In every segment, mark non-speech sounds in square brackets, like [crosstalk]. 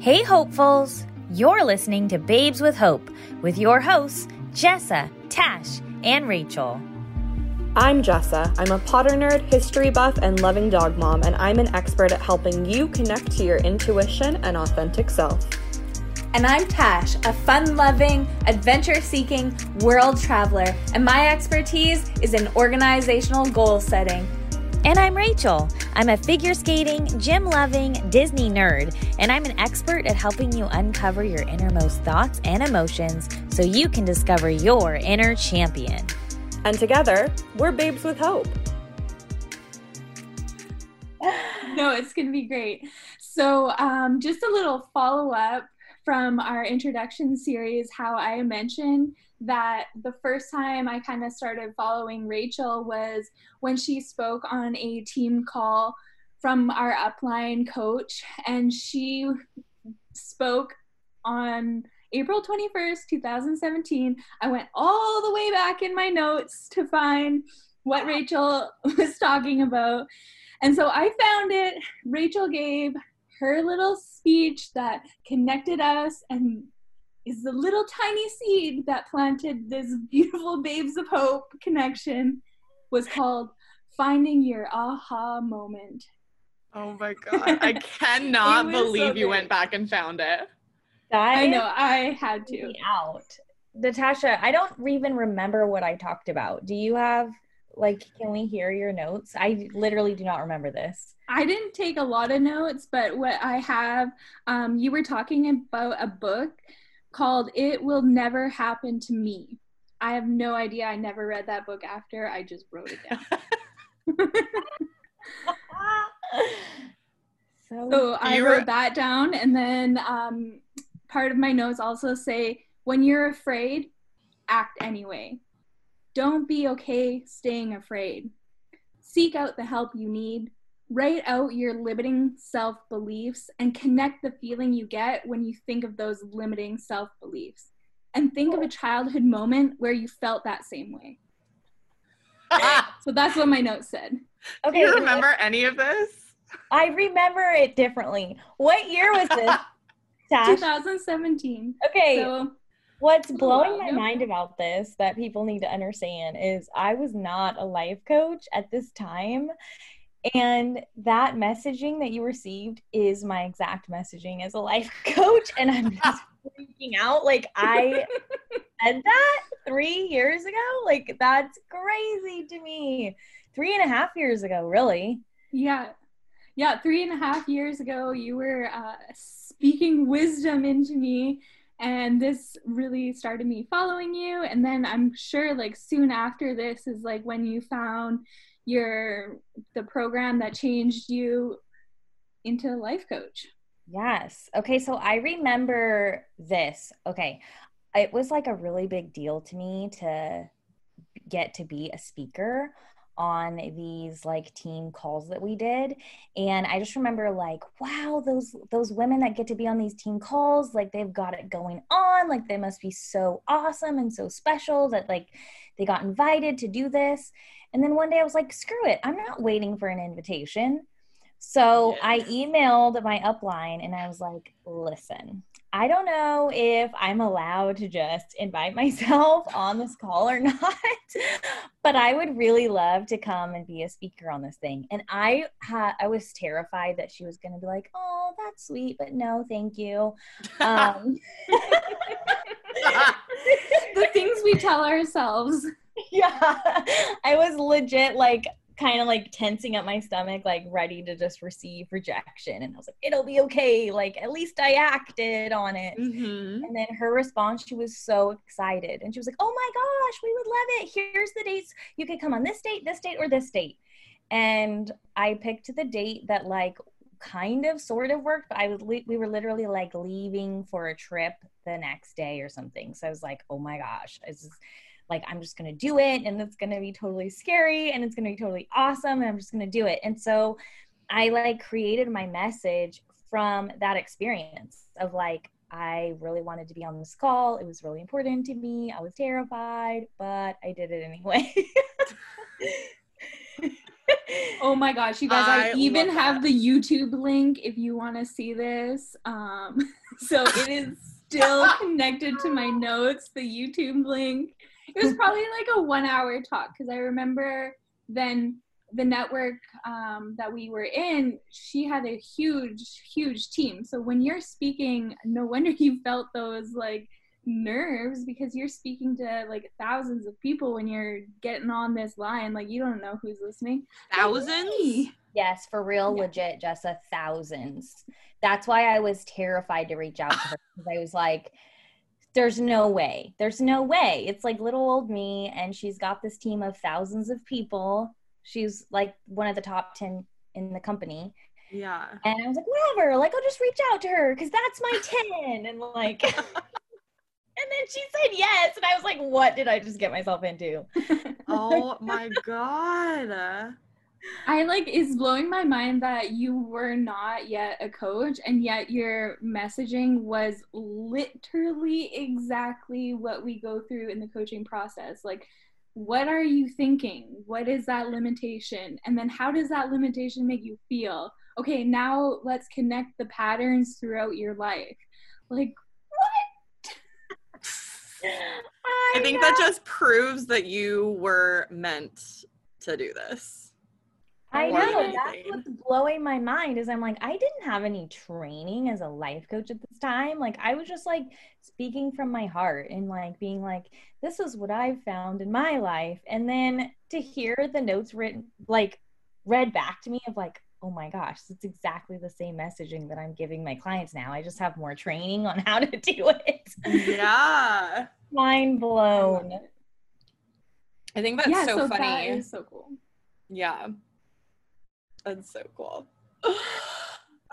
Hey, hopefuls! You're listening to Babes with Hope with your hosts, Jessa, Tash, and Rachel. I'm Jessa. I'm a Potter nerd, history buff, and loving dog mom, and I'm an expert at helping you connect to your intuition and authentic self. And I'm Tash, a fun loving, adventure seeking world traveler, and my expertise is in organizational goal setting. And I'm Rachel. I'm a figure skating, gym loving Disney nerd, and I'm an expert at helping you uncover your innermost thoughts and emotions so you can discover your inner champion. And together, we're Babes with Hope. no, it's going to be great. So, um, just a little follow up from our introduction series, how I mentioned that the first time I kind of started following Rachel was when she spoke on a team call from our upline coach, and she spoke on April 21st, 2017. I went all the way back in my notes to find what Rachel [laughs] was talking about. And so I found it. Rachel gave her little speech that connected us and is the little tiny seed that planted this beautiful babes of hope connection was called finding your aha moment. Oh my [laughs] god. I cannot believe so you went back and found it. I know i had to. out. Natasha i don't even remember what i talked about. Do you have like can we hear your notes i literally do not remember this I didn't take a lot of notes, but what I have, um, you were talking about a book called It Will Never Happen to Me. I have no idea. I never read that book after. I just wrote it down. [laughs] so, so I wrote that down. And then um, part of my notes also say when you're afraid, act anyway. Don't be okay staying afraid. Seek out the help you need write out your limiting self beliefs and connect the feeling you get when you think of those limiting self beliefs. And think of a childhood moment where you felt that same way. [laughs] so that's what my note said. Okay. Do you remember any of this? I remember it differently. What year was this? [laughs] 2017. Okay. So, What's blowing my mind about this that people need to understand is I was not a life coach at this time. And that messaging that you received is my exact messaging as a life [laughs] coach. And I'm just [laughs] freaking out. Like, I said that three years ago. Like, that's crazy to me. Three and a half years ago, really. Yeah. Yeah. Three and a half years ago, you were uh, speaking wisdom into me. And this really started me following you. And then I'm sure, like, soon after this is like when you found your the program that changed you into a life coach. Yes. Okay, so I remember this. Okay. It was like a really big deal to me to get to be a speaker on these like team calls that we did and i just remember like wow those those women that get to be on these team calls like they've got it going on like they must be so awesome and so special that like they got invited to do this and then one day I was like, screw it, I'm not waiting for an invitation. So yeah. I emailed my upline and I was like, listen, I don't know if I'm allowed to just invite [laughs] myself on this call or [laughs] not, but I would really love to come and be a speaker on this thing. And I ha- I was terrified that she was going to be like, "Oh, that's sweet, but no, thank you." Um, [laughs] the things we tell ourselves. yeah. I was legit like kind of like tensing up my stomach, like ready to just receive rejection. And I was like, it'll be okay. Like, at least I acted on it. Mm-hmm. And then her response, she was so excited. And she was like, oh my gosh, we would love it. Here's the dates. You could come on this date, this date, or this date. And I picked the date that, like, kind of sort of worked, but I was, we were literally like leaving for a trip the next day or something. So I was like, oh my gosh, this is like i'm just going to do it and it's going to be totally scary and it's going to be totally awesome and i'm just going to do it and so i like created my message from that experience of like i really wanted to be on this call it was really important to me i was terrified but i did it anyway [laughs] Oh my gosh, you guys! I, I even have the YouTube link if you want to see this. Um, [laughs] so it is [laughs] still connected to my notes. The YouTube link. It was probably like a one-hour talk because I remember then the network um, that we were in, she had a huge, huge team. So when you're speaking, no wonder you felt those like nerves because you're speaking to like thousands of people when you're getting on this line. Like you don't know who's listening. Thousands? Yes, for real, yeah. legit, Jessa, thousands. That's why I was terrified to reach out to her because I was like, there's no way. There's no way. It's like little old me, and she's got this team of thousands of people. She's like one of the top 10 in the company. Yeah. And I was like, whatever, like I'll just reach out to her because that's my 10. And like, [laughs] [laughs] and then she said yes. And I was like, what did I just get myself into? oh [laughs] my God. I like is blowing my mind that you were not yet a coach and yet your messaging was literally exactly what we go through in the coaching process. Like what are you thinking? What is that limitation? And then how does that limitation make you feel? Okay, now let's connect the patterns throughout your life. Like, what? [laughs] I, I think know. that just proves that you were meant to do this. I know that's what's blowing my mind is I'm like I didn't have any training as a life coach at this time. Like I was just like speaking from my heart and like being like this is what I've found in my life and then to hear the notes written like read back to me of like oh my gosh, it's exactly the same messaging that I'm giving my clients now. I just have more training on [laughs] how to do it. Yeah. Mind blown. I think that's yeah, so, so funny. That so cool. Yeah. That's so cool. [sighs] All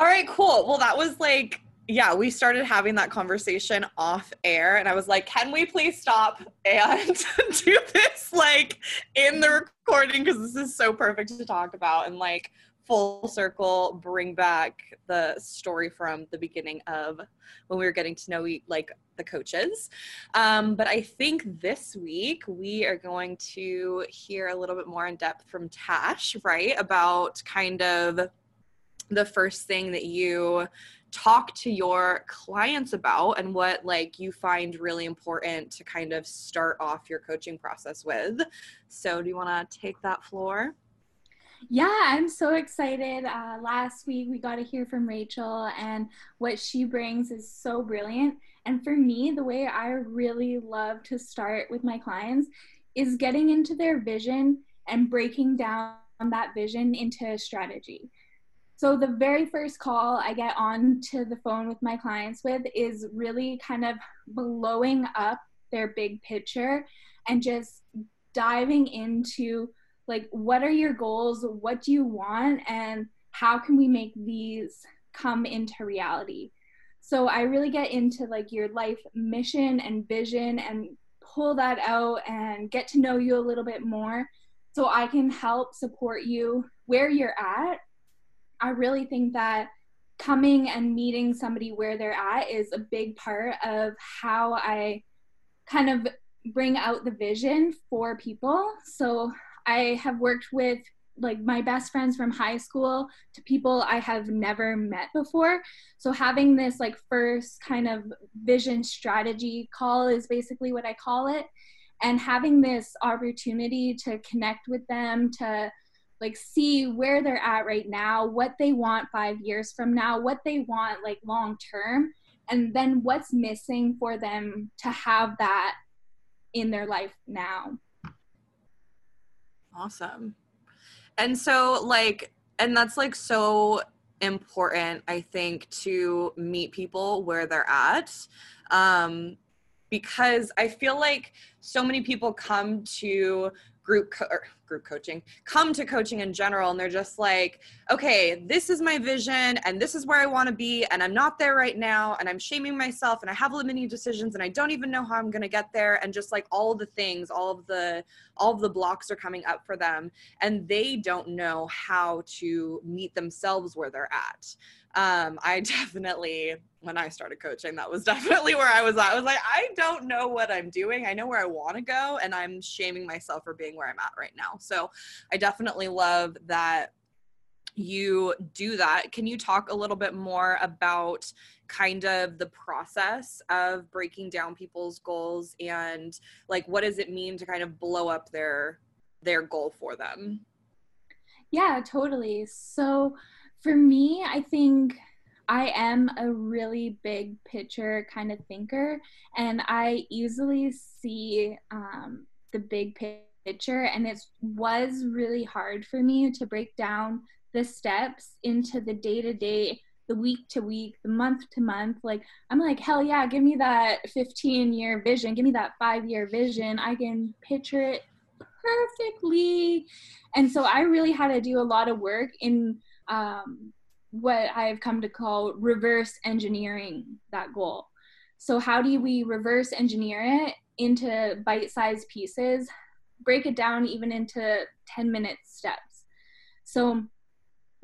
right, cool. Well, that was like, yeah, we started having that conversation off air, and I was like, can we please stop and [laughs] do this like in the recording? Because this is so perfect to talk about and like full circle bring back the story from the beginning of when we were getting to know like the coaches. Um, but i think this week we are going to hear a little bit more in depth from tash right about kind of the first thing that you talk to your clients about and what like you find really important to kind of start off your coaching process with. So do you want to take that floor yeah, I'm so excited. Uh, last week we got to hear from Rachel, and what she brings is so brilliant. And for me, the way I really love to start with my clients is getting into their vision and breaking down that vision into strategy. So, the very first call I get on to the phone with my clients with is really kind of blowing up their big picture and just diving into like what are your goals? What do you want? And how can we make these come into reality? So i really get into like your life mission and vision and pull that out and get to know you a little bit more so i can help support you where you're at. I really think that coming and meeting somebody where they're at is a big part of how i kind of bring out the vision for people. So I have worked with like my best friends from high school to people I have never met before. So having this like first kind of vision strategy call is basically what I call it. And having this opportunity to connect with them, to like see where they're at right now, what they want five years from now, what they want like long term, and then what's missing for them to have that in their life now. Awesome. And so, like, and that's like so important, I think, to meet people where they're at. Um, because I feel like so many people come to group co- group coaching come to coaching in general and they're just like okay this is my vision and this is where i want to be and i'm not there right now and i'm shaming myself and i have limiting decisions and i don't even know how i'm going to get there and just like all the things all of the all of the blocks are coming up for them and they don't know how to meet themselves where they're at. Um, I [laughs] definitely, when I started coaching, that was [laughs] definitely where I was at. I was like, I don't know what I'm doing. I know where I want to go, and I'm shaming myself for being where I'm at right now. So I definitely love that you do that. Can you talk a little bit more about kind of the process of breaking down people's goals and like what does it mean to kind of blow up their their goal for them? Yeah, totally. So for me, I think I am a really big picture kind of thinker, and I easily see um, the big picture. And it was really hard for me to break down the steps into the day to day, the week to week, the month to month. Like, I'm like, hell yeah, give me that 15 year vision, give me that five year vision. I can picture it perfectly. And so I really had to do a lot of work in um, what I've come to call reverse engineering that goal. So, how do we reverse engineer it into bite sized pieces, break it down even into 10 minute steps? So,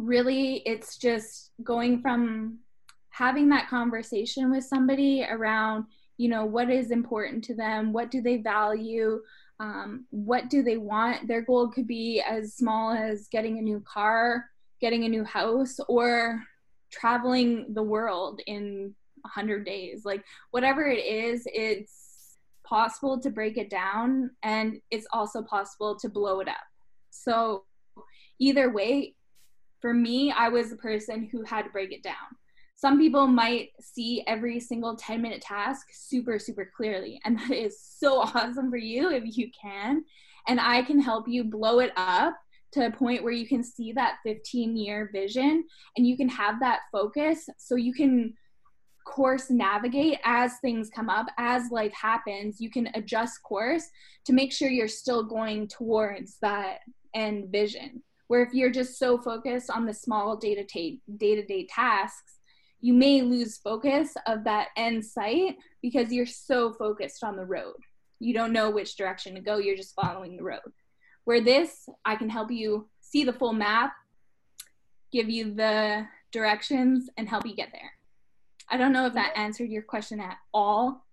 really it's just going from having that conversation with somebody around you know what is important to them what do they value um, what do they want their goal could be as small as getting a new car getting a new house or traveling the world in 100 days like whatever it is it's possible to break it down and it's also possible to blow it up so either way for me, I was the person who had to break it down. Some people might see every single 10 minute task super, super clearly. And [laughs] that is so awesome for you if you can. And I can help you blow it up to a point where you can see that 15 year vision and you can have that focus so you can course navigate as things come up as life happens you can adjust course to make sure you're still going towards that end vision. Where if you're just so focused on the small day-to-day day-to-day tasks you may lose focus of that end sight because you're so focused on the road. You don't know which direction to go you're just following the road where this i can help you see the full map give you the directions and help you get there i don't know if that answered your question at all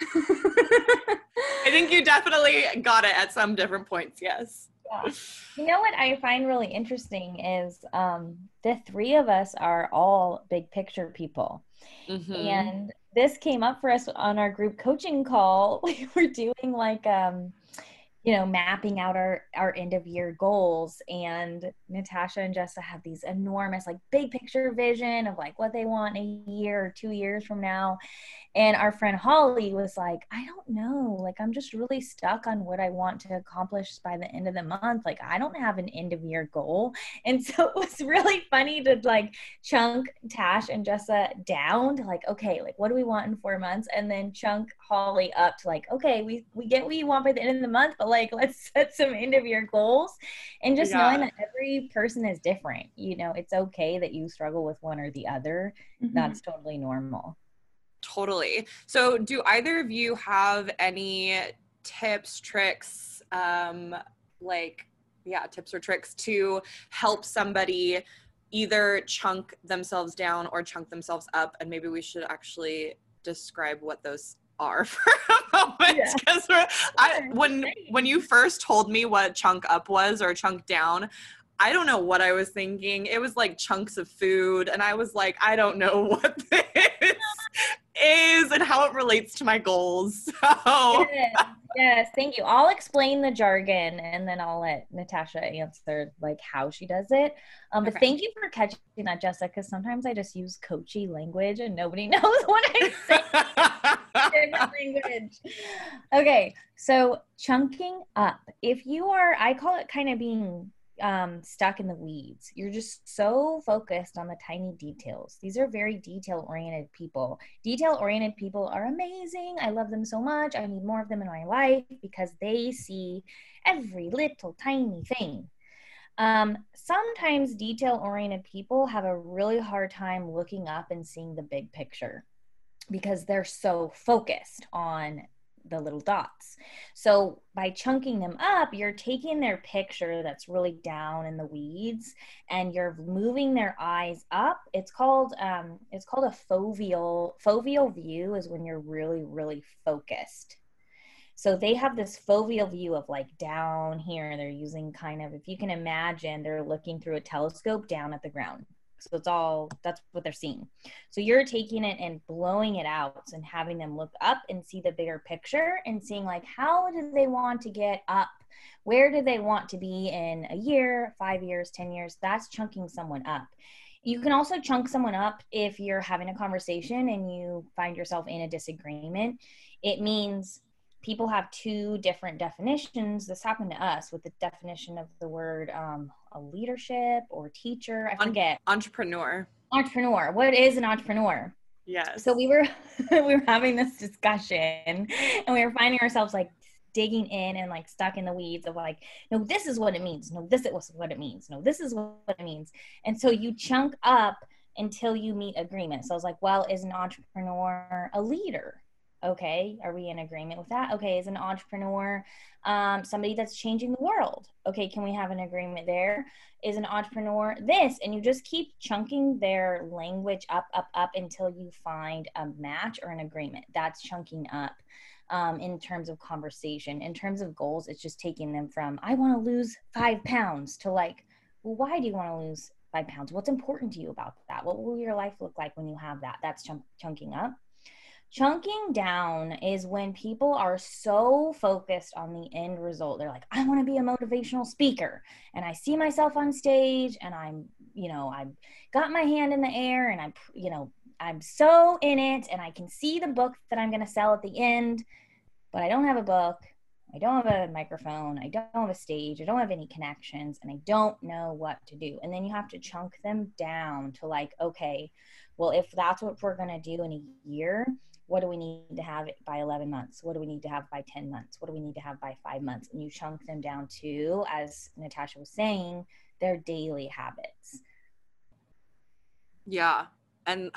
[laughs] i think you definitely got it at some different points yes yeah. You know what I find really interesting is um, the three of us are all big picture people. Mm-hmm. And this came up for us on our group coaching call. [laughs] We were doing like um, you know mapping out our our end of year goals. And natasha and jessa have these enormous like big picture vision of like what they want a year or two years from now and our friend holly was like i don't know. Like i'm just really stuck on what i want to accomplish by the end of the month. Like i don't have an end of year goal. [laughs] And so it was really funny to like chunk tash and jessa down to like okay like what do we want in four months? And then chunk holly up to like okay we we get what you want by the end of the month but like [laughs] let's set some end of year goals. And just yeah. knowing that every person is different you know it's okay that you struggle with one or the other. Mm-hmm. that's totally normal totally so do either of you have any tips tricks um like yeah tips or tricks to help somebody either chunk themselves down or chunk themselves up and maybe we should actually describe what those are [laughs] for a moment because yeah. When when you first told me what chunk up was or chunk down, I don't know what I was thinking. It was like chunks of food, and I was like, I don't know [laughs] what this is and how it relates to my goals. [laughs] So yes, yes, thank you. I'll explain the jargon and then I'll let Natasha answer like how she does it. Um, but okay. thank you for catching that, Jessica, because sometimes I just use coachy language and nobody [laughs] knows what I'm saying. [laughs] language. Okay, so chunking up. If you are, I call it kind of being um, stuck in the weeds. You're just so focused on the tiny details. These are very detail oriented people. Detail oriented people are amazing. I love them so much. I need more of them in my life because they see every little tiny thing. Um, sometimes detail oriented people have a really hard time looking up and seeing the big picture because they're so focused on the little dots. So by chunking them up, you're taking their picture that's really down in the weeds and you're moving their eyes up. It's called um, it's called a foveal foveal view is when you're really really focused. So they have this foveal view of like down here. They're using kind of, if you can imagine, they're looking through a telescope down at the ground. So it's all that's what they're seeing. So you're taking it and blowing it out and having them look up and see the bigger picture and seeing like how do they want to get up? Where do they want to be in a year, five years, 10 years? That's chunking someone up. You can also chunk someone up if you're having a conversation and you find yourself in a disagreement. It means people have two different definitions. This happened to us with the definition of the word um, a leadership or teacher. I forget. Entrepreneur. Entrepreneur. What is an entrepreneur? Yes. So we were [laughs] we were having this discussion and we were finding ourselves like digging in and like stuck in the weeds of like, no, this is what it means. No, this is what it means. No, this is what it means. And so you chunk up until you meet agreement. So I was like, well, is an entrepreneur a leader? Okay, are we in agreement with that? Okay, is an entrepreneur um, somebody that's changing the world? Okay, can we have an agreement there? Is an entrepreneur this? And you just keep chunking their language up, up, up until you find a match or an agreement. That's chunking up. Um, in terms of conversation. In terms of goals, it's just taking them from, I want to lose five pounds to like, well, why do you want to lose five pounds? What's important to you about that? What will your life look like when you have that? That's chunk- chunking up. Chunking down is when people are so focused on the end result. They're like, I want to be a motivational speaker. And I see myself on stage and I'm, you know, I've got my hand in the air and I'm, you know, I'm so in it and I can see the book that I'm going to sell at the end, but I don't have a book. I don't have a microphone. I don't have a stage. I don't have any connections and I don't know what to do. And then you have to chunk them down to like, okay, well, if that's what we're going to do in a year, what do we need to have by 11 months? What do we need to have by 10 months? What do we need to have by five months? And you chunk them down to as natasha was saying their daily habits. Yeah. And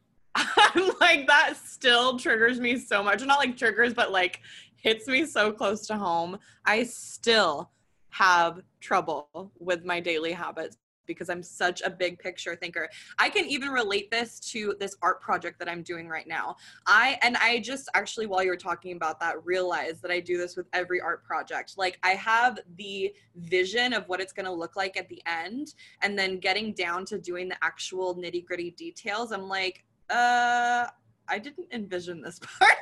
[laughs] i'm like that still triggers me so much. Not like triggers but like hits me so close to home. I still have trouble with my daily habits because I'm such a big picture thinker. I can even relate this to this art project that I'm doing right now. I and I just actually while you were talking about that realized that I do this with every art project. Like I have the vision of what it's going to look like at the end and then getting down to doing the actual nitty-gritty details. I'm like, uh I didn't envision this [laughs] part.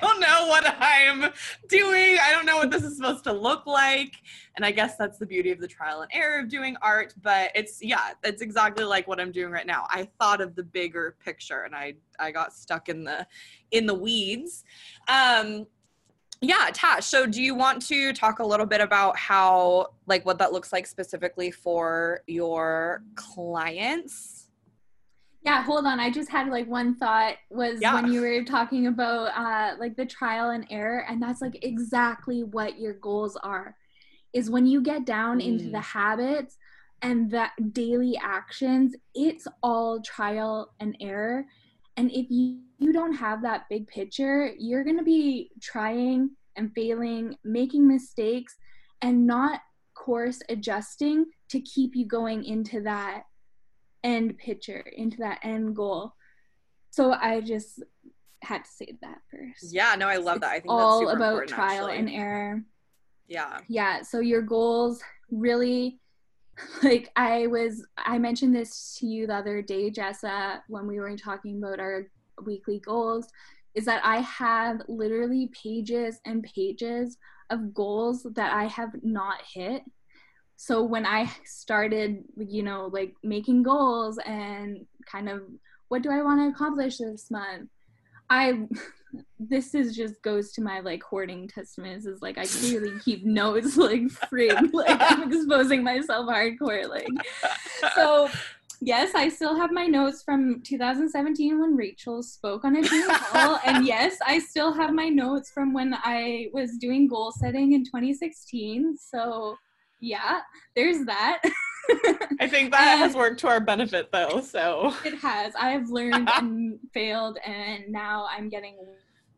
Don't know what I'm doing. I don't know what this is supposed to look like. And I guess that's the beauty of the trial and error of doing art. But it's, yeah, it's exactly like what I'm doing right now. I thought of the bigger picture and I, I got stuck in the, in the weeds. Um, yeah, Tash. So, do you want to talk a little bit about how, like, what that looks like specifically for your clients? Yeah hold on i just had like one thought was yeah. when you were talking about uh like the trial and error and that's like exactly what your goals are is when you get down mm. into the mm. habits and the daily actions it's all trial and error and if you, you don't have that big picture you're going to be trying and failing making mistakes and not course adjusting to keep you going into that end picture, into that end goal. So I just had to say that first. Yeah, no, I love it's that. I think it's all about trial actually. and error. Yeah. Yeah. So your goals really [laughs] like I was I mentioned this to you the other day, Jessa, when we were talking about our weekly goals, is that I have literally pages and pages of goals that I have not hit so when i started you know like making goals and kind of what do i want to accomplish this month? I [laughs] this is just goes to my like hoarding testaments is like i clearly [laughs] keep notes like free like i'm exposing myself hardcore like. So yes i still have my notes from 2017 when rachel spoke on a Zoom call and [laughs] yes i still have my notes from when i was doing goal setting in 2016 so yeah, there's that. I think that [laughs] has um, worked to our benefit though. So it has. I have learned [laughs] and failed, and now I'm getting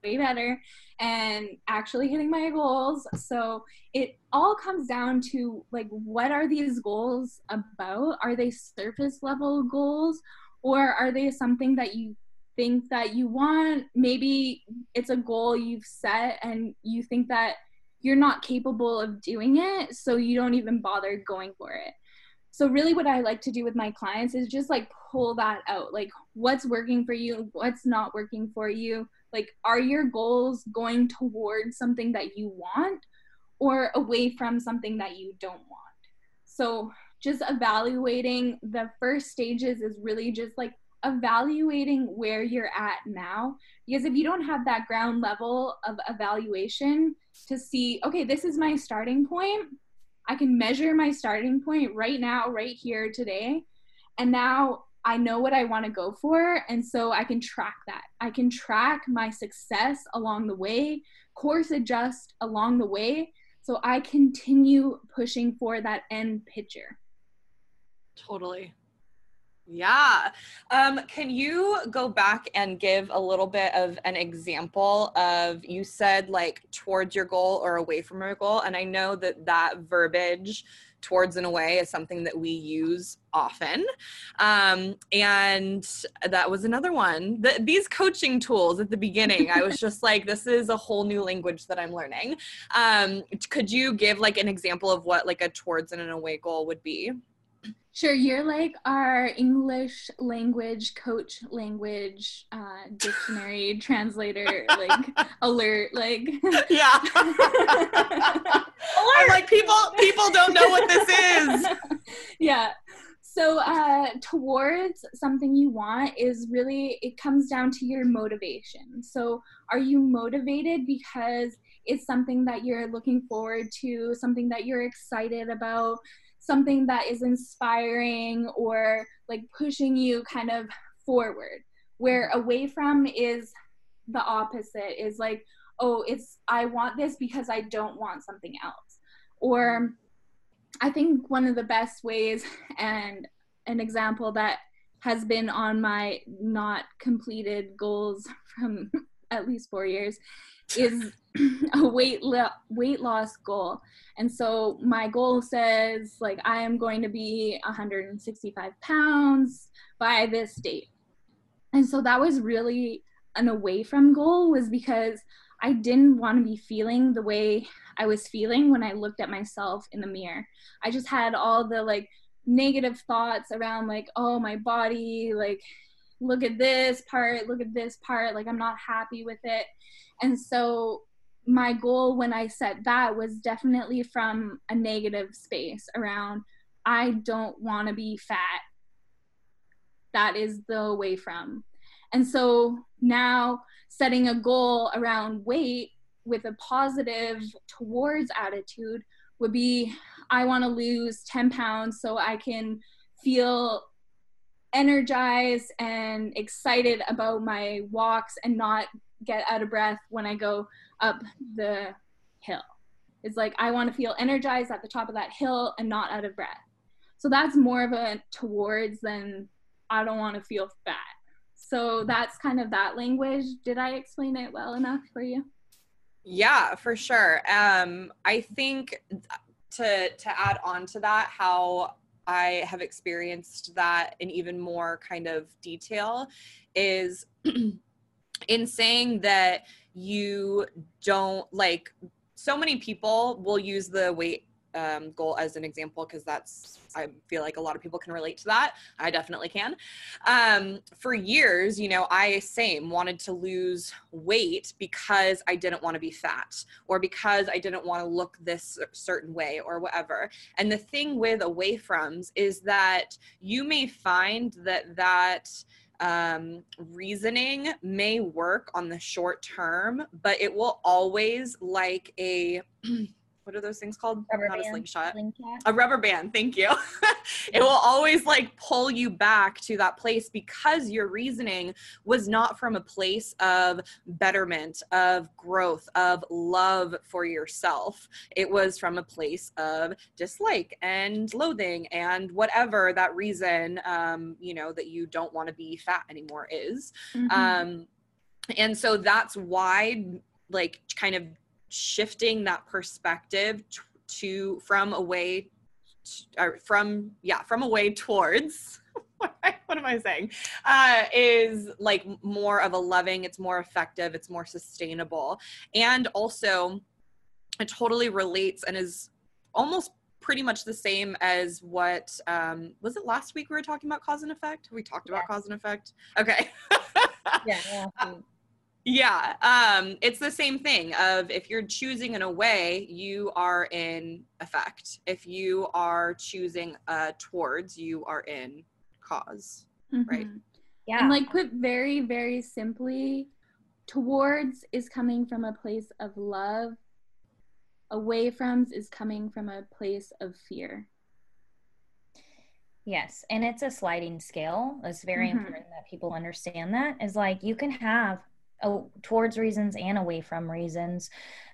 way better and actually hitting my goals. So it all comes down to like, what are these goals about? Are they surface level goals, or are they something that you think that you want maybe it's a goal you've set and you think that you're not capable of doing it so you don't even bother going for it. So really what i like to do with my clients is just like pull that out like what's working for you what's not working for you? Like are your goals going towards something that you want or away from something that you don't want? So just evaluating the first stages is really just like evaluating where you're at now because if you don't have that ground level of evaluation to see okay this is my starting point i can measure my starting point right now right here today and now i know what i want to go for and so i can track that. I can track my success along the way course adjust along the way so i continue pushing for that end picture. Totally yeah. Um, can you go back and give a little bit of an example of you said like towards your goal or away from your goal? And I know that that verbiage towards and away is something that we use often. Um, and that was another one. The, these coaching tools at the beginning, I was just like, this is a whole new language that I'm learning. Um, could you give like an example of what like a towards and an away goal would be? Sure, you're like our English language coach, language uh, dictionary translator, like [laughs] alert, like yeah. [laughs] I'm like people. People don't know what this is. [laughs] yeah. So uh, towards something you want is really it comes down to your motivation. So are you motivated because it's something that you're looking forward to, something that you're excited about, something that is inspiring or like pushing you kind of forward. Where away from is the opposite is like oh it's i want this because i don't want something else. Or i think one of the best ways and an example that has been on my not completed goals from [laughs] at least 4 years is [clears throat] a weight lo- weight loss goal. And so my goal says like I am going to be 165 pounds by this date. And so that was really an away from goal was because I didn't want to be feeling the way I was feeling when I looked at myself in the mirror. I just had all the like negative thoughts around like oh my body like look at this part, look at this part, like I'm not happy with it. And so my goal when I set that was definitely from a negative space around I don't want to be fat. That is the way from. And so now setting a goal around weight with a positive towards attitude would be I want to lose 10 pounds so I can feel energized and excited about my walks and not get out of breath when I go up the hill. It's like I want to feel energized at the top of that hill and not out of breath. So that's more of a towards than I don't want to feel fat. So that's kind of that language. Did I explain it well enough for you? Yeah, for sure. Um, I think to to add on to that, how I have experienced that in even more kind of detail is [clears throat] in saying that you don't like so many people will use the weight um, goal as an example because that's I feel like a lot of people can relate to that. I definitely can. Um, for years, you know, I same wanted to lose weight because I didn't want to be fat or because I didn't want to look this certain way or whatever. And the thing with away froms is that you may find that that um, reasoning may work on the short term, but it will always like a [clears throat] what are those things called? Rubber Not band, a slingshot. slingshot. A rubber band. Thank you. [laughs] it will always like pull you back to that place because your reasoning was not from a place of betterment, of growth, of love for yourself. It was from a place of dislike and loathing and whatever that reason, um, you know, that you don't want to be fat anymore is. Mm-hmm. Um, and so that's why like kind of shifting that perspective t- to from away or from yeah from away towards [laughs] what what am I saying? Uh, is like more of a loving, it's more effective, it's more sustainable. And also, it totally relates and is almost pretty much the same as what um was it last week we were talking about cause and effect we talked about yeah. cause and effect okay [laughs] yeah, yeah. Yeah, um, it's the same thing of if you're choosing in a way, you are in effect. If you are choosing uh, towards, you are in cause, mm-hmm. right? Yeah. And like put very, very simply, towards is coming from a place of love. Away from is coming from a place of fear. Yes, and it's a sliding scale. It's very mm-hmm. important that people understand that. Is like you can have towards reasons and away from reasons.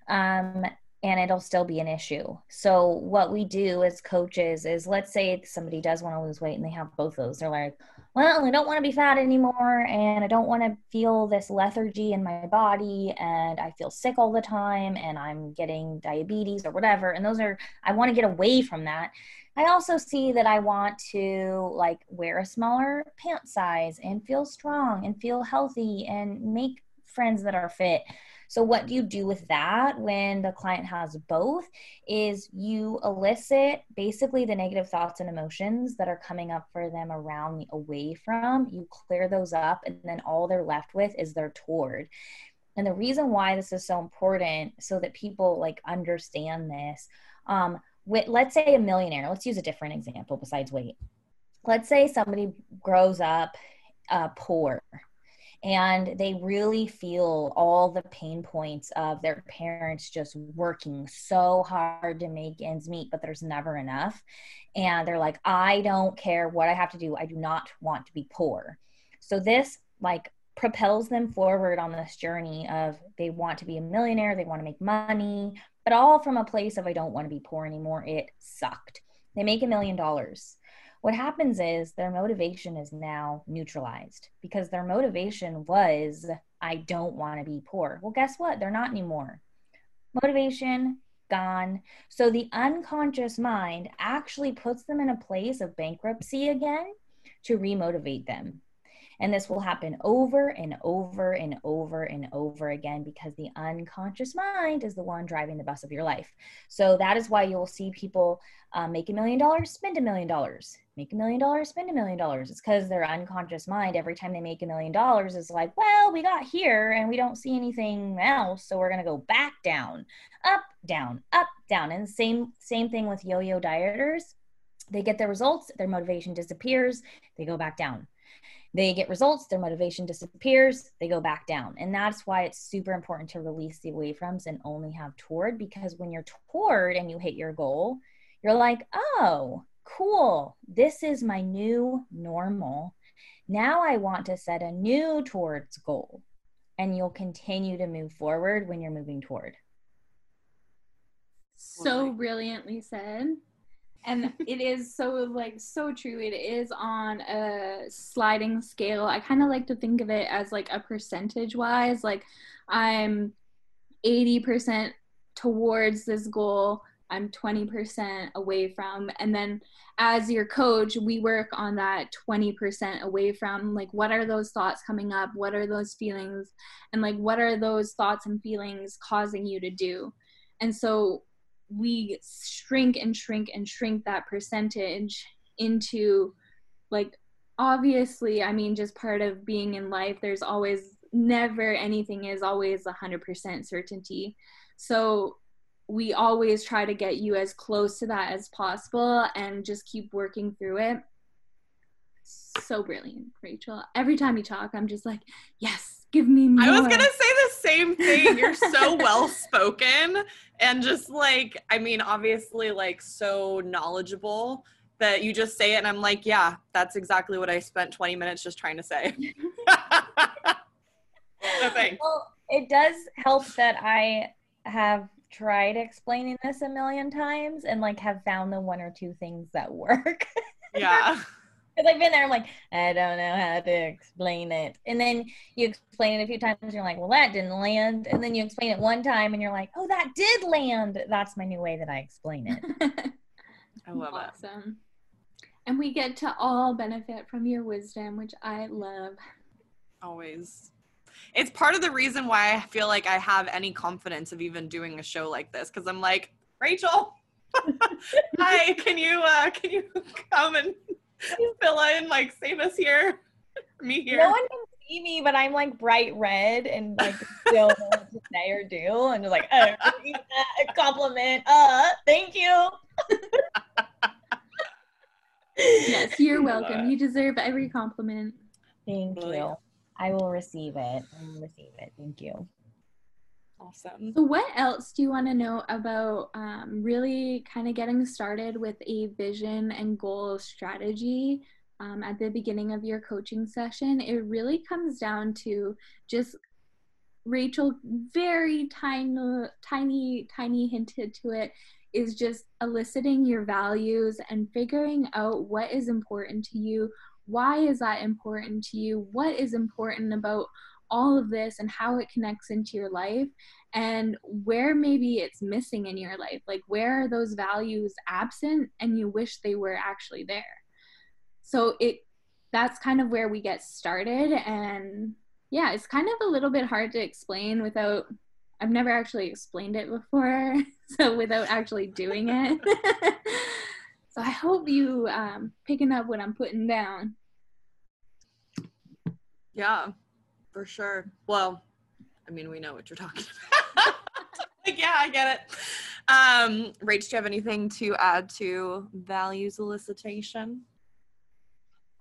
Um, and it'll still be an issue. So what we do as coaches is let's say somebody does want to lose weight and they have both those. They're like, well, I don't want to be fat anymore and I don't want to feel this lethargy in my body and I feel sick all the time and I'm getting diabetes or whatever. And those are I want to get away from that. I also see that I want to like wear a smaller pant size and feel strong and feel healthy and make friends that are fit. So, what do you do with that when the client has both? Is you elicit basically the negative thoughts and emotions that are coming up for them around the away from, you clear those up, and then all they're left with is their toward. And the reason why this is so important, so that people like understand this, um, with, let's say a millionaire, let's use a different example besides weight. Let's say somebody grows up uh, poor and they really feel all the pain points of their parents just working so hard to make ends meet but there's never enough. And they're like i don't care what i have to do. I do not want to be poor. So this like propels them forward on this journey of they want to be a millionaire they want to make money but all from a place of i don't want to be poor anymore. It sucked. They make a million dollars what happens is their motivation is now neutralized because their motivation was, I don't want to be poor. Well, guess what? They're not anymore. Motivation gone. So the unconscious mind actually puts them in a place of bankruptcy again to remotivate them. And this will happen over and over and over and over again because the unconscious mind is the one driving the bus of your life. So that is why you'll see people um, make a million dollars, spend a million dollars, make a million dollars, spend a million dollars. It's because their unconscious mind, every time they make a million dollars, is like, well, we got here and we don't see anything else, so we're gonna go back down, up, down, up, down. And same same thing with yo-yo dieters. They get their results, their motivation disappears, they go back down they get results, their motivation disappears, they go back down. And that's why it's super important to release the away froms and only have toward because when you're toward and you hit your goal, you're like, oh, cool, this is my new normal. Now I want to set a new towards goal. And you'll continue to move forward when you're moving toward. So brilliantly said and it is so like so true. It is on a sliding scale. I kind of like to think of it as like a percentage wise like i'm 80% towards this goal. I'm 20% away from. And then as your coach we work on that 20% away from. Like what are those thoughts coming up? What are those feelings? And like what are those thoughts and feelings causing you to do? And so we shrink and shrink and shrink that percentage into like obviously i mean just part of being in life there's always never anything is always 100% certainty. So we always try to get you as close to that as possible and just keep working through it. So brilliant rachel. Every time you talk i'm just like yes give me more i was gonna say the same thing. You're so [laughs] well spoken and just like i mean obviously like so knowledgeable that you just say it and i'm like yeah that's exactly what i spent 20 minutes just trying to say. [laughs] No thanks. well it does help that i have tried explaining this a million times and like have found the one or two things that work. [laughs] Yeah because I've been there, I'm like, I don't know how to explain it. And then you explain it a few times, and you're like, well, that didn't land. And then you explain it one time, and you're like, oh, that did land. That's my new way that I explain it. [laughs] I love it. awesome. it. And we get to all benefit from your wisdom, which I love. Always. It's part of the reason why I feel like I have any confidence of even doing a show like this because I'm like, Rachel, [laughs] hi, can you uh can you come and [laughs] fill in like save us here? [laughs] Me here. No one can see me, but I'm like bright red and like still know what to say or do. And just like, oh, a compliment. Uh, thank you. yes, you're welcome. [laughs] You deserve every compliment. Thank you. I will receive it. I will receive it. Thank you. Awesome. So, what else do you want to know about um, really kind of getting started with a vision and goal strategy um, at the beginning of your coaching session? It really comes down to just Rachel, very tiny, tiny, tiny hinted to it is just eliciting your values and figuring out what is important to you. Why is that important to you? What is important about all of this and how it connects into your life and where maybe it's missing in your life. Like, where are those values absent and you wish they were actually there? So, it that's kind of where we get started. And yeah, it's kind of a little bit hard to explain without, I've never actually explained it before. [laughs] So, without actually doing it. [laughs] so, I hope you um, picking up what I'm putting down. Yeah, for sure. Well, I mean, we know what you're talking about. [laughs] like, yeah, I get it. Um, Rach, do you have anything to add to values elicitation?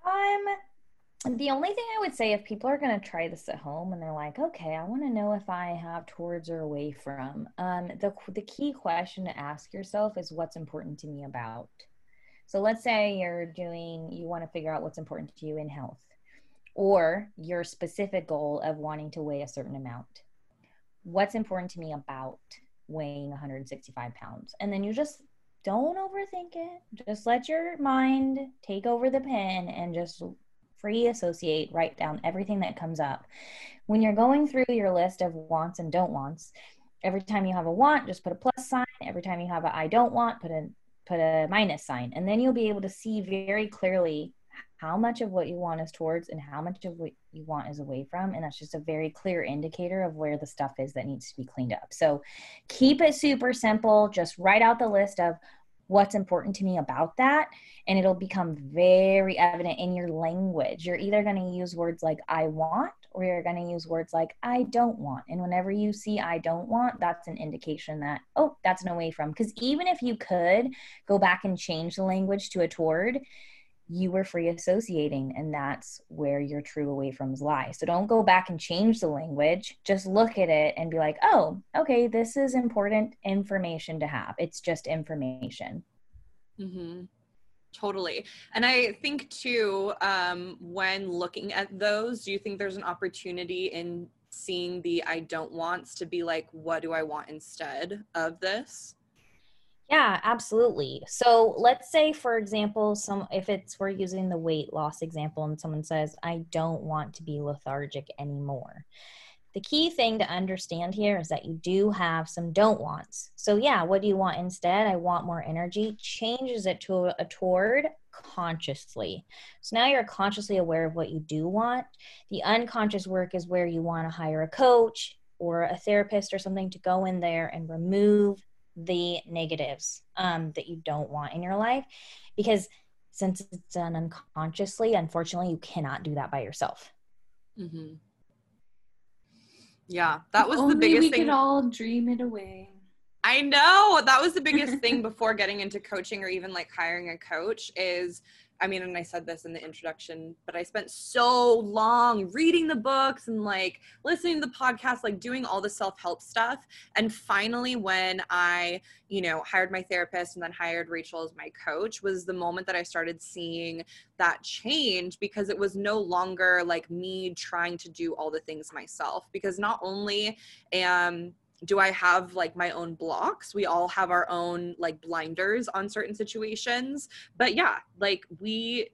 Um, the only thing I would say if people are going to try this at home and they're like, okay, I want to know if I have towards or away from, um, the, the key question to ask yourself is what's important to me about. So let's say you're doing, you want to figure out what's important to you in health or your specific goal of wanting to weigh a certain amount. What's important to me about weighing 165 pounds? And then you just don't overthink it. Just let your mind take over the pen and just free associate, write down everything that comes up. When you're going through your list of wants and don't wants, every time you have a want, just put a plus sign. Every time you have a I don't want, put a put a minus sign. And then you'll be able to see very clearly how much of what you want is towards and how much of what you want is away from. And that's just a very clear indicator of where the stuff is that needs to be cleaned up. So keep it super simple. Just write out the list of what's important to me about that and it'll become very evident in your language you're either going to use words like i want or you're going to use words like i don't want and whenever you see i don't want that's an indication that oh that's an away from because even if you could go back and change the language to a toward you were free associating and that's where your true away froms lie. So don't go back and change the language. Just look at it and be like oh okay this is important information to have. It's just information. Mm-hmm. totally. And i think too um, when looking at those do you think there's an opportunity in seeing the i don't wants to be like what do i want instead of this yeah, absolutely. So let's say, for example, some if it's we're using the weight loss example, and someone says, "I don't want to be lethargic anymore." The key thing to understand here is that you do have some don't wants. So yeah, what do you want instead? I want more energy. Changes it to a, toward consciously. So now you're consciously aware of what you do want. The unconscious work is where you want to hire a coach or a therapist or something to go in there and remove the negatives um, that you don't want in your life because since it's done unconsciously unfortunately you cannot do that by yourself mm-hmm. yeah that was Only the biggest thing. we could all dream it away I know that was the biggest thing before getting into coaching or even like hiring a coach is I mean, and I said this in the introduction, but I spent so long reading the books and like listening to the podcast, like doing all the self help stuff. And finally, when I, you know, hired my therapist and then hired Rachel as my coach, was the moment that I started seeing that change because it was no longer like me trying to do all the things myself. Because not only am do I have like my own blocks? We all have our own like blinders on certain situations. But yeah, like we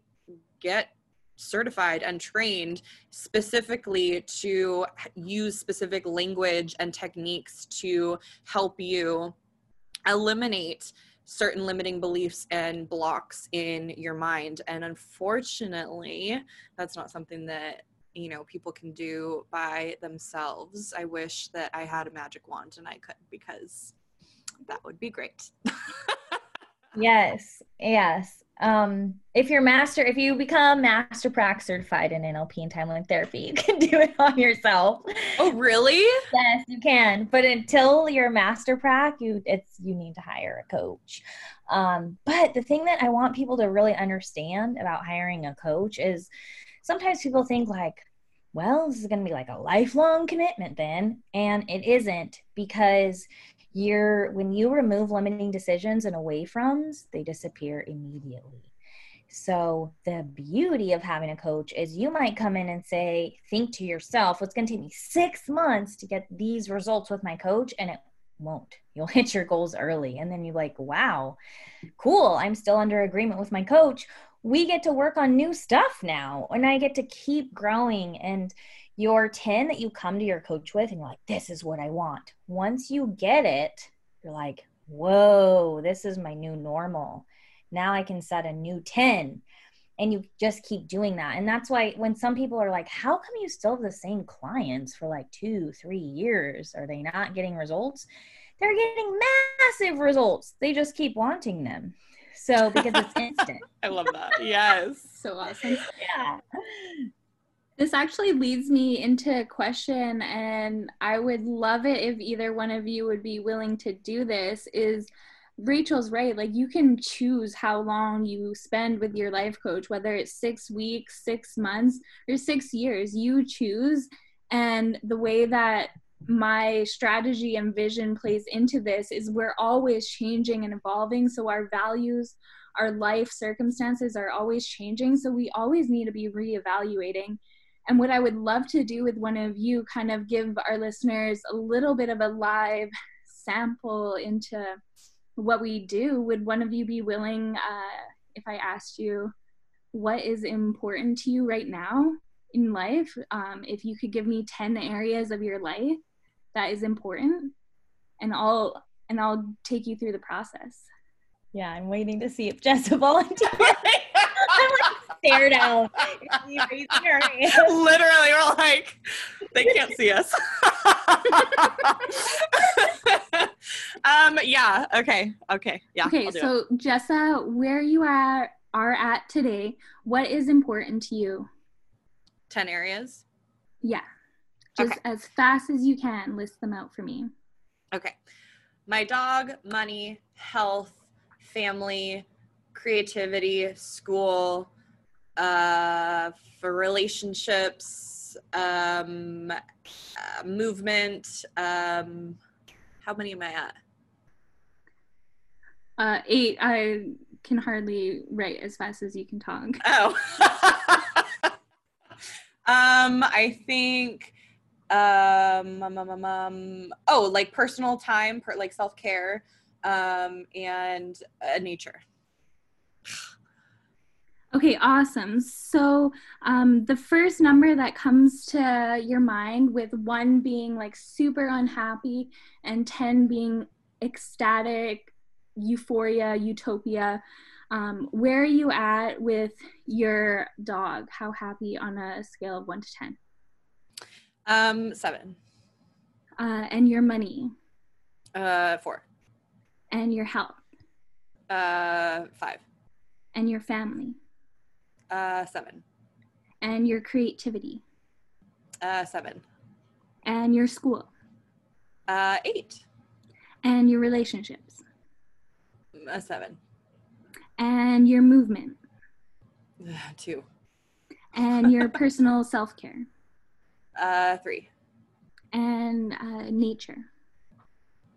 get certified and trained specifically to use specific language and techniques to help you eliminate certain limiting beliefs and blocks in your mind. And unfortunately, that's not something that you know people can do by themselves. I wish that I had a magic wand and I could because that would be great. yes, yes. Um, if you're master, if you become master prac certified in NLP and timeline therapy, [laughs] you can do it on yourself. Oh, really? Yes, you can. But until you're master prac, you it's you need to hire a coach. Um, but the thing that I want people to really understand about hiring a coach is sometimes people think like, well, this is going to be like a lifelong commitment then, and it isn't because you're when you remove limiting decisions and away froms, they disappear immediately. So the beauty of having a coach is you might come in and say, think to yourself, it's going to take me six months to get these results with my coach, and it won't. You'll [laughs] hit your goals early. And then you're like, wow, cool. I'm still under agreement with my coach. We get to work on new stuff now, and I get to keep growing. And your 10 that you come to your coach with, and you're like, this is what I want. Once you get it, you're like, whoa, this is my new normal. Now I can set a new 10 and you just keep doing that and that's why when some people are like how come you still have the same clients for like two three years are they not getting results they're getting massive results they just keep wanting them so because it's instant [laughs] i love that yes so awesome yeah this actually leads me into a question and i would love it if either one of you would be willing to do this is Rachel's right. Like you can choose how long you spend with your life coach, whether it's six weeks, six months, or six years. You choose. And the way that my strategy and vision plays into this is we're always changing and evolving. So our values, our life circumstances are always changing. So we always need to be reevaluating. And what I would love to do with one of you, kind of give our listeners a little bit of a live sample into what we do, would one of you be willing, uh, if I asked you, what is important to you right now in life? Um, if you could give me 10 areas of your life that is important, and I'll and I'll take you through the process. Yeah, I'm waiting to see if Jessa volunteers. [laughs] I'm like stare down. [laughs] Literally, we're like, they can't see us. [laughs] um, yeah. Okay. Okay. Yeah. Okay. So, it. Jessa, where you are are at today, what is important to you? Ten areas. Yeah. Just okay. as fast as you can, list them out for me. Okay. My dog, money, health, family, creativity, school, uh, for relationships, um, uh, movement. Um, how many am I at? Uh, eight. I can hardly write as fast as you can talk. Oh. [laughs] um, I think. Um, um, um, um, oh, like personal time, per, like self care, um, and uh, nature. Okay, awesome. So um, the first number that comes to your mind, with one being like super unhappy and 10 being ecstatic, euphoria, utopia, um, where are you at with your dog? How happy on a scale of one to 10? Um, seven. Uh, and your money? Uh, four. And your health? Uh, five. And your family? Uh, seven. And your creativity? Uh, seven. And your school? Uh, eight. And your relationships? A seven. And your movement? [sighs] Two. And your [laughs] personal self care? Uh, three. And uh, nature?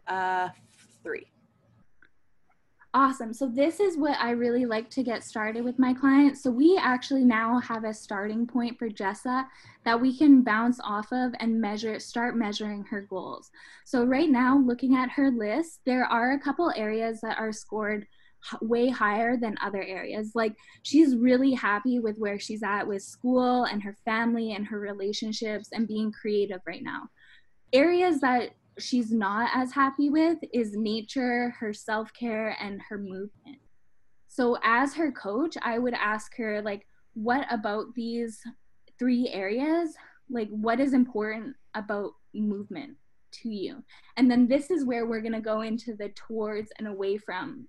Uh, three. Awesome. So this is what I really like to get started with my clients. So we actually now have a starting point for Jessa that we can bounce off of and measure, start measuring her goals. So right now, looking at her list, there are a couple areas that are scored way higher than other areas. Like she's really happy with where she's at with school and her family and her relationships and being creative right now. Areas that she's not as happy with is nature, her self care, and her movement. So, as her coach, I would ask her, like, what about these three areas? Like, what is important about movement to you? And then this is where we're going to go into the towards and away from.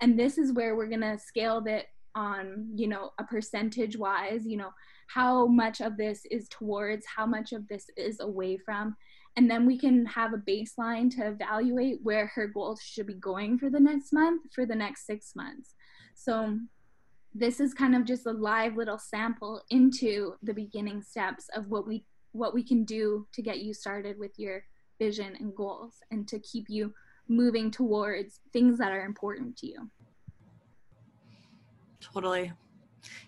And this is where we're going to scale that on, you know, a percentage wise, you know, how much of this is towards, how much of this is away from. And then we can have a baseline to evaluate where her goals should be going for the next month, for the next six months. So this is kind of just a live little sample into the beginning steps of what we what we can do to get you started with your vision and goals and to keep you moving towards things that are important to you. Totally.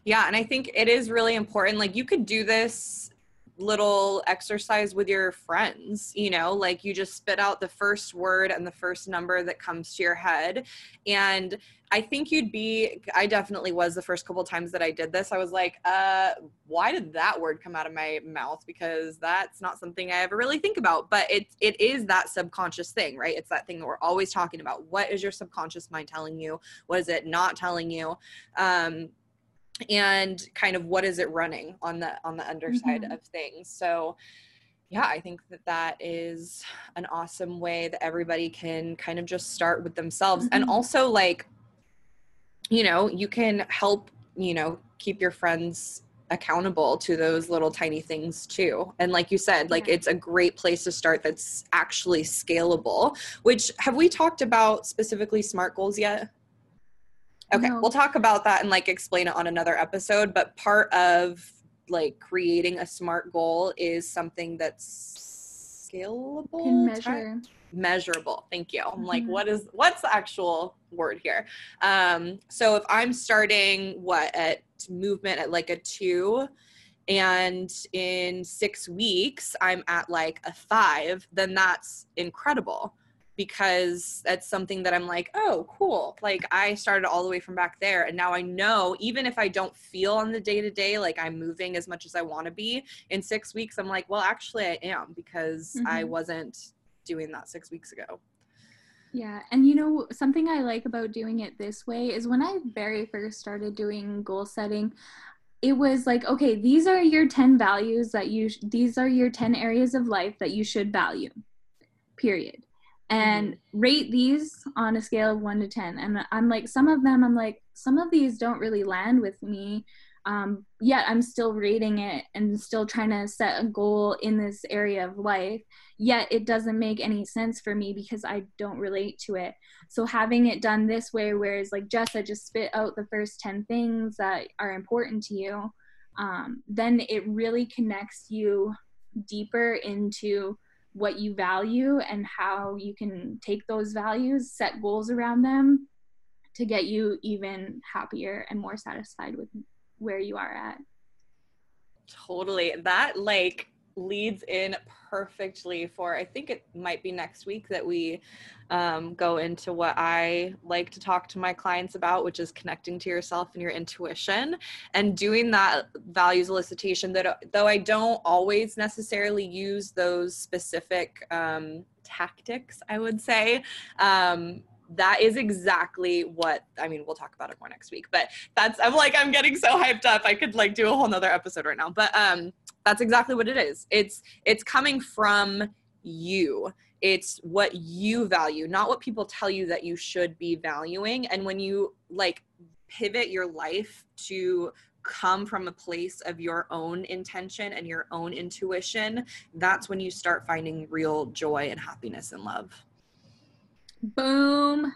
Yeah, and I think it is really important like you could do this little exercise with your friends you know like you just spit out the first word and the first number that comes to your head. And i think you'd be i definitely was the first couple times that i did this. I was like uh why did that word come out of my mouth? Because that's not something i ever really think about. But it it is that subconscious thing right? It's that thing that we're always talking about. What is your subconscious mind telling you? What is it not telling you? Um and kind of what is it running on the on the underside mm-hmm. of things so yeah i think that that is an awesome way that everybody can kind of just start with themselves mm-hmm. and also like you know you can help you know keep your friends accountable to those little tiny things too and like you said like yeah. it's a great place to start that's actually scalable which have we talked about specifically smart goals yet Okay, no. we'll talk about that and like explain it on another episode. But part of like creating a smart goal is something that's scalable, Can measure, measurable. Thank you. I'm like, mm-hmm. what is what's the actual word here? Um, so if I'm starting what at movement at like a two, and in six weeks I'm at like a five, then that's incredible because that's something that I'm like, oh, cool. Like I started all the way from back there. And now I know, even if I don't feel on the day to day like I'm moving as much as I want to be in six weeks, I'm like, well, actually, I am because mm-hmm. I wasn't doing that six weeks ago. Yeah. And you know, something I like about doing it this way is when I very first started doing goal setting, it was like, okay, these are your 10 values that you, sh- these are your 10 areas of life that you should value, period and mm-hmm. rate these on a scale of 1 to 10 and i'm like some of them i'm like some of these don't really land with me um, yet i'm still rating it and still trying to set a goal in this area of life. Yet it doesn't make any sense for me because i don't relate to it. So having it done this way whereas like jessa just spit out the first 10 things that are important to you um, then it really connects you deeper into what you value and how you can take those values, set goals around them to get you even happier and more satisfied with where you are at. Totally. That like leads in perfectly for I think it might be next week that we um, go into what I like to talk to my clients about, which is connecting to yourself and your intuition and doing that values elicitation. That though I don't always necessarily use those specific um, tactics, I would say. Um, that is exactly what I mean. We'll talk about it more next week, but that's I'm like I'm getting so hyped up. I could like do a whole nother episode right now, but um, that's exactly what it is. It's it's coming from you. It's what you value, not what people tell you that you should be valuing. And when you like pivot your life to come from a place of your own intention and your own intuition, that's when you start finding real joy and happiness and love. Boom.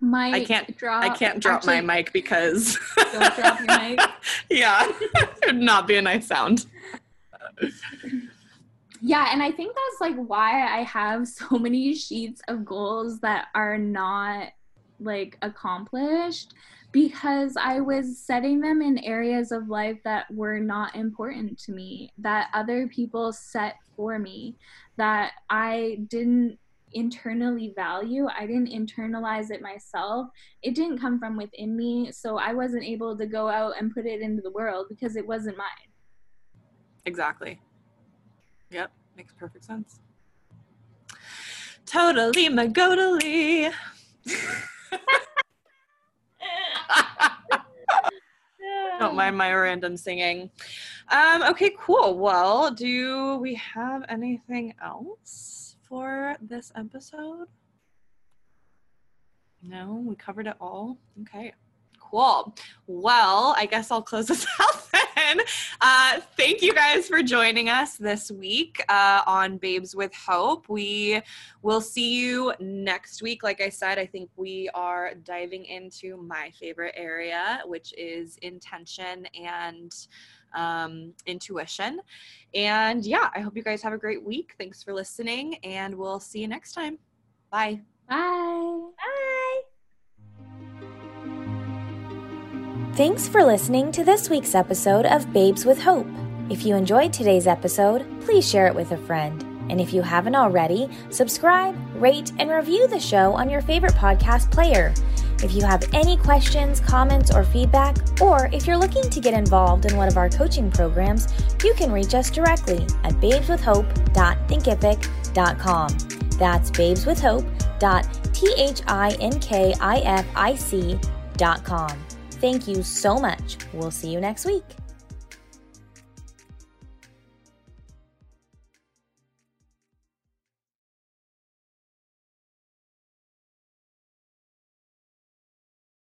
Mic I can't drop. I can't drop Actually, my mic because don't drop your [laughs] mic. yeah, [laughs] it would not be a nice sound. yeah, and I think that's like why I have [laughs] so many sheets of goals that are not like accomplished because I was setting them in areas of life that were not important to me, that other people set for me, that I didn't internally value. I didn't internalize it myself. It didn't come from within me. So I wasn't able to go out and put it into the world because it wasn't mine. Exactly. Yep. Makes perfect sense. totally magodally. [laughs] Don't mind my random singing. Um, okay, cool. Well, do we have anything else for this episode? No, we covered it all. Okay. Cool. Well, I guess I'll close [laughs] this out then. Uh, thank you guys for joining us this week uh, on Babes with Hope. We will see you next week. Like I said, I think we are diving into my favorite area, which is intention and um, intuition. And yeah, I hope you guys have a great week. Thanks for listening, and we'll see you next time. Bye. Bye. Bye. Thanks for listening to this week's episode of Babes with Hope. If you enjoyed today's episode, please share it with a friend. And if you haven't already, subscribe, rate, and review the show on your favorite podcast player. If you have any questions, comments, or feedback, or if you're looking to get involved in one of our coaching programs, you can reach us directly at babeswithhope.thinkific.com. That's babeswithhope.thinkific.com. Thank you so much. We'll see you next week.